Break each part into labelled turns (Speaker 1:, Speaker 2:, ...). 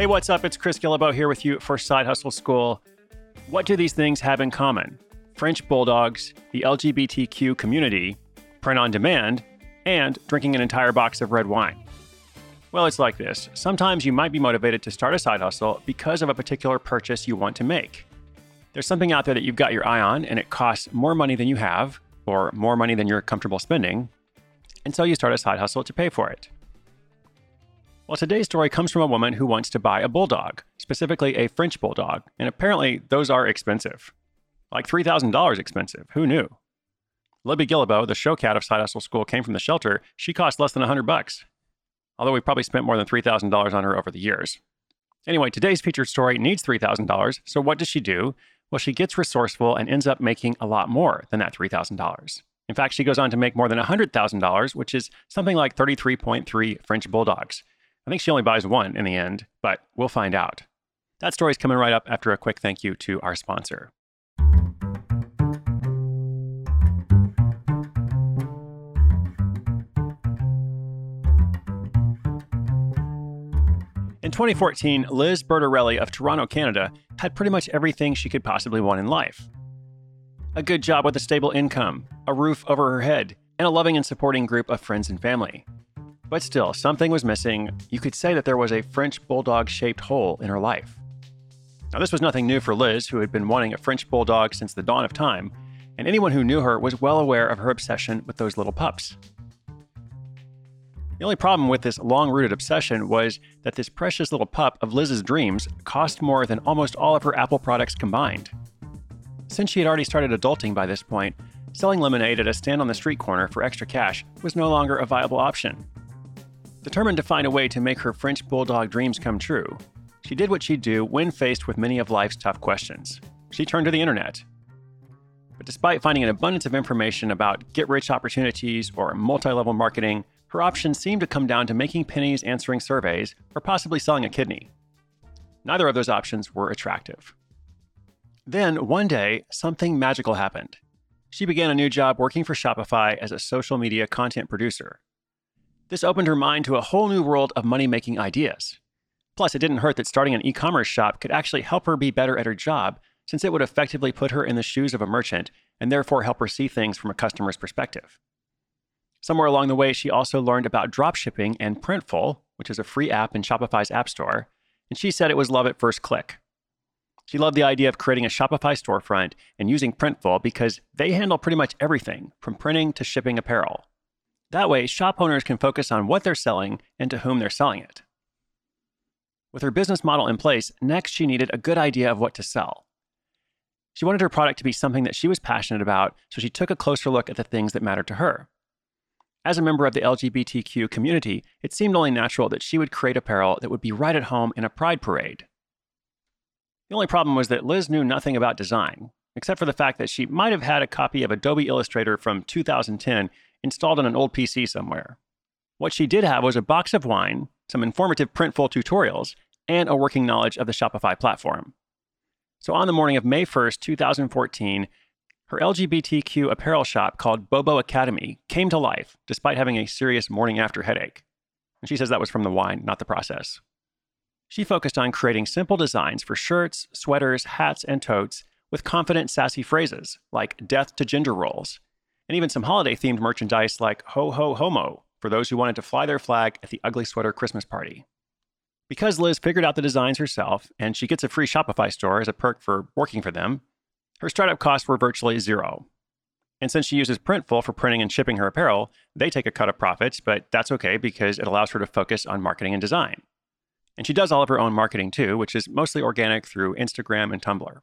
Speaker 1: Hey, what's up? It's Chris Guillebeau here with you for Side Hustle School. What do these things have in common? French bulldogs, the LGBTQ community, print on demand, and drinking an entire box of red wine. Well, it's like this. Sometimes you might be motivated to start a side hustle because of a particular purchase you want to make. There's something out there that you've got your eye on and it costs more money than you have, or more money than you're comfortable spending, and so you start a side hustle to pay for it. Well, today's story comes from a woman who wants to buy a bulldog, specifically a French bulldog, and apparently those are expensive. Like $3,000 expensive. Who knew? Libby Guillebeau, the show cat of Side Hustle School, came from the shelter. She cost less than 100 bucks. Although we probably spent more than $3,000 on her over the years. Anyway, today's featured story needs $3,000. So what does she do? Well, she gets resourceful and ends up making a lot more than that $3,000. In fact, she goes on to make more than $100,000, which is something like 33.3 French bulldogs. I think she only buys one in the end, but we'll find out. That story's coming right up after a quick thank you to our sponsor. In 2014, Liz Bertarelli of Toronto, Canada, had pretty much everything she could possibly want in life a good job with a stable income, a roof over her head, and a loving and supporting group of friends and family. But still, something was missing. You could say that there was a French bulldog shaped hole in her life. Now, this was nothing new for Liz, who had been wanting a French bulldog since the dawn of time, and anyone who knew her was well aware of her obsession with those little pups. The only problem with this long rooted obsession was that this precious little pup of Liz's dreams cost more than almost all of her Apple products combined. Since she had already started adulting by this point, selling lemonade at a stand on the street corner for extra cash was no longer a viable option. Determined to find a way to make her French bulldog dreams come true, she did what she'd do when faced with many of life's tough questions. She turned to the internet. But despite finding an abundance of information about get rich opportunities or multi level marketing, her options seemed to come down to making pennies answering surveys or possibly selling a kidney. Neither of those options were attractive. Then, one day, something magical happened. She began a new job working for Shopify as a social media content producer. This opened her mind to a whole new world of money making ideas. Plus, it didn't hurt that starting an e commerce shop could actually help her be better at her job, since it would effectively put her in the shoes of a merchant and therefore help her see things from a customer's perspective. Somewhere along the way, she also learned about dropshipping and Printful, which is a free app in Shopify's App Store, and she said it was love at first click. She loved the idea of creating a Shopify storefront and using Printful because they handle pretty much everything from printing to shipping apparel. That way, shop owners can focus on what they're selling and to whom they're selling it. With her business model in place, next she needed a good idea of what to sell. She wanted her product to be something that she was passionate about, so she took a closer look at the things that mattered to her. As a member of the LGBTQ community, it seemed only natural that she would create apparel that would be right at home in a pride parade. The only problem was that Liz knew nothing about design, except for the fact that she might have had a copy of Adobe Illustrator from 2010 installed on an old PC somewhere. What she did have was a box of wine, some informative Printful tutorials, and a working knowledge of the Shopify platform. So on the morning of May 1st, 2014, her LGBTQ apparel shop called Bobo Academy came to life despite having a serious morning after headache. And she says that was from the wine, not the process. She focused on creating simple designs for shirts, sweaters, hats, and totes with confident, sassy phrases like death to gender roles and even some holiday themed merchandise like Ho Ho Homo for those who wanted to fly their flag at the Ugly Sweater Christmas party. Because Liz figured out the designs herself and she gets a free Shopify store as a perk for working for them, her startup costs were virtually zero. And since she uses Printful for printing and shipping her apparel, they take a cut of profits, but that's okay because it allows her to focus on marketing and design. And she does all of her own marketing too, which is mostly organic through Instagram and Tumblr.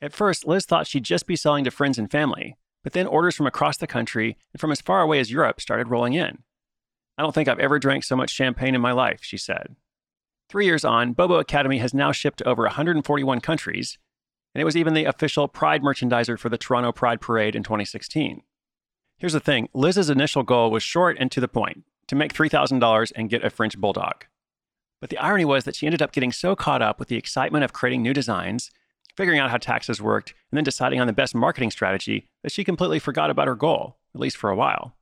Speaker 1: At first, Liz thought she'd just be selling to friends and family, but then orders from across the country and from as far away as Europe started rolling in. I don't think I've ever drank so much champagne in my life, she said. Three years on, Bobo Academy has now shipped to over 141 countries, and it was even the official Pride merchandiser for the Toronto Pride Parade in 2016. Here's the thing Liz's initial goal was short and to the point to make $3,000 and get a French bulldog. But the irony was that she ended up getting so caught up with the excitement of creating new designs, figuring out how taxes worked, and then deciding on the best marketing strategy that she completely forgot about her goal, at least for a while.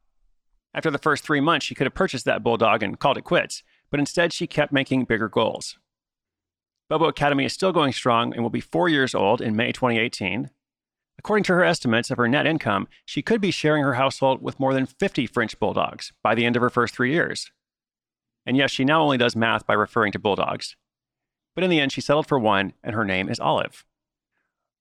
Speaker 1: After the first three months, she could have purchased that bulldog and called it quits, but instead she kept making bigger goals. Bobo Academy is still going strong and will be four years old in May 2018. According to her estimates of her net income, she could be sharing her household with more than 50 French bulldogs by the end of her first three years. And yes, she now only does math by referring to bulldogs. But in the end, she settled for one, and her name is Olive.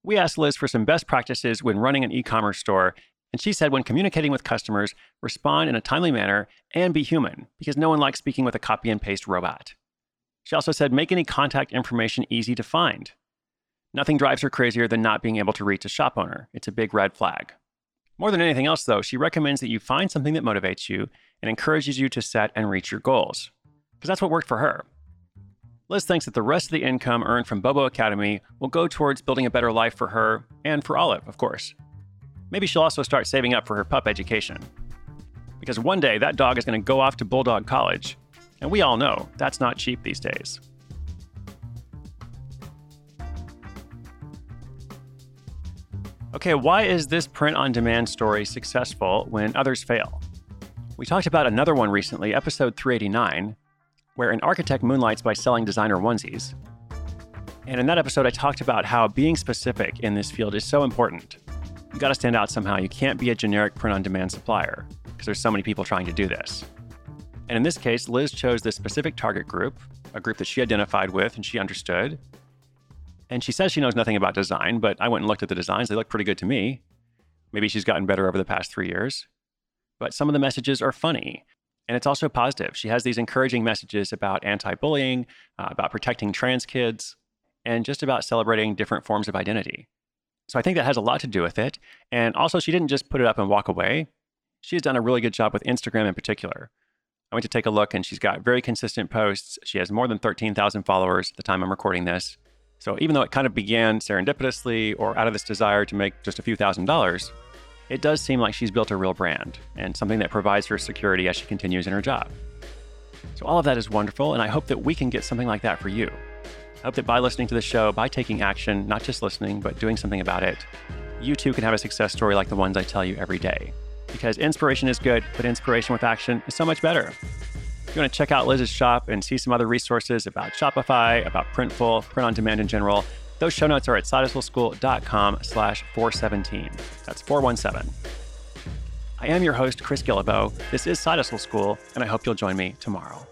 Speaker 1: We asked Liz for some best practices when running an e commerce store, and she said when communicating with customers, respond in a timely manner and be human, because no one likes speaking with a copy and paste robot. She also said make any contact information easy to find. Nothing drives her crazier than not being able to reach a shop owner. It's a big red flag. More than anything else, though, she recommends that you find something that motivates you and encourages you to set and reach your goals, because that's what worked for her. Liz thinks that the rest of the income earned from Bobo Academy will go towards building a better life for her and for Olive, of course. Maybe she'll also start saving up for her pup education. Because one day that dog is going to go off to Bulldog College, and we all know that's not cheap these days. Okay, why is this print on demand story successful when others fail? We talked about another one recently, episode 389, where an architect moonlights by selling designer onesies. And in that episode, I talked about how being specific in this field is so important. You gotta stand out somehow. You can't be a generic print on demand supplier because there's so many people trying to do this. And in this case, Liz chose this specific target group, a group that she identified with and she understood. And she says she knows nothing about design, but I went and looked at the designs. They look pretty good to me. Maybe she's gotten better over the past three years. But some of the messages are funny. And it's also positive. She has these encouraging messages about anti bullying, uh, about protecting trans kids, and just about celebrating different forms of identity. So I think that has a lot to do with it. And also, she didn't just put it up and walk away. She has done a really good job with Instagram in particular. I went to take a look and she's got very consistent posts. She has more than 13,000 followers at the time I'm recording this. So even though it kind of began serendipitously or out of this desire to make just a few thousand dollars, it does seem like she's built a real brand and something that provides her security as she continues in her job. So all of that is wonderful, and I hope that we can get something like that for you. I hope that by listening to the show, by taking action, not just listening, but doing something about it, you too can have a success story like the ones I tell you every day because inspiration is good, but inspiration with action is so much better. If you want to check out Liz's shop and see some other resources about Shopify, about Printful, print on demand in general, those show notes are at sidehustleschool.com slash 417. That's 417. I am your host, Chris Guillebeau. This is Side Hustle School, and I hope you'll join me tomorrow.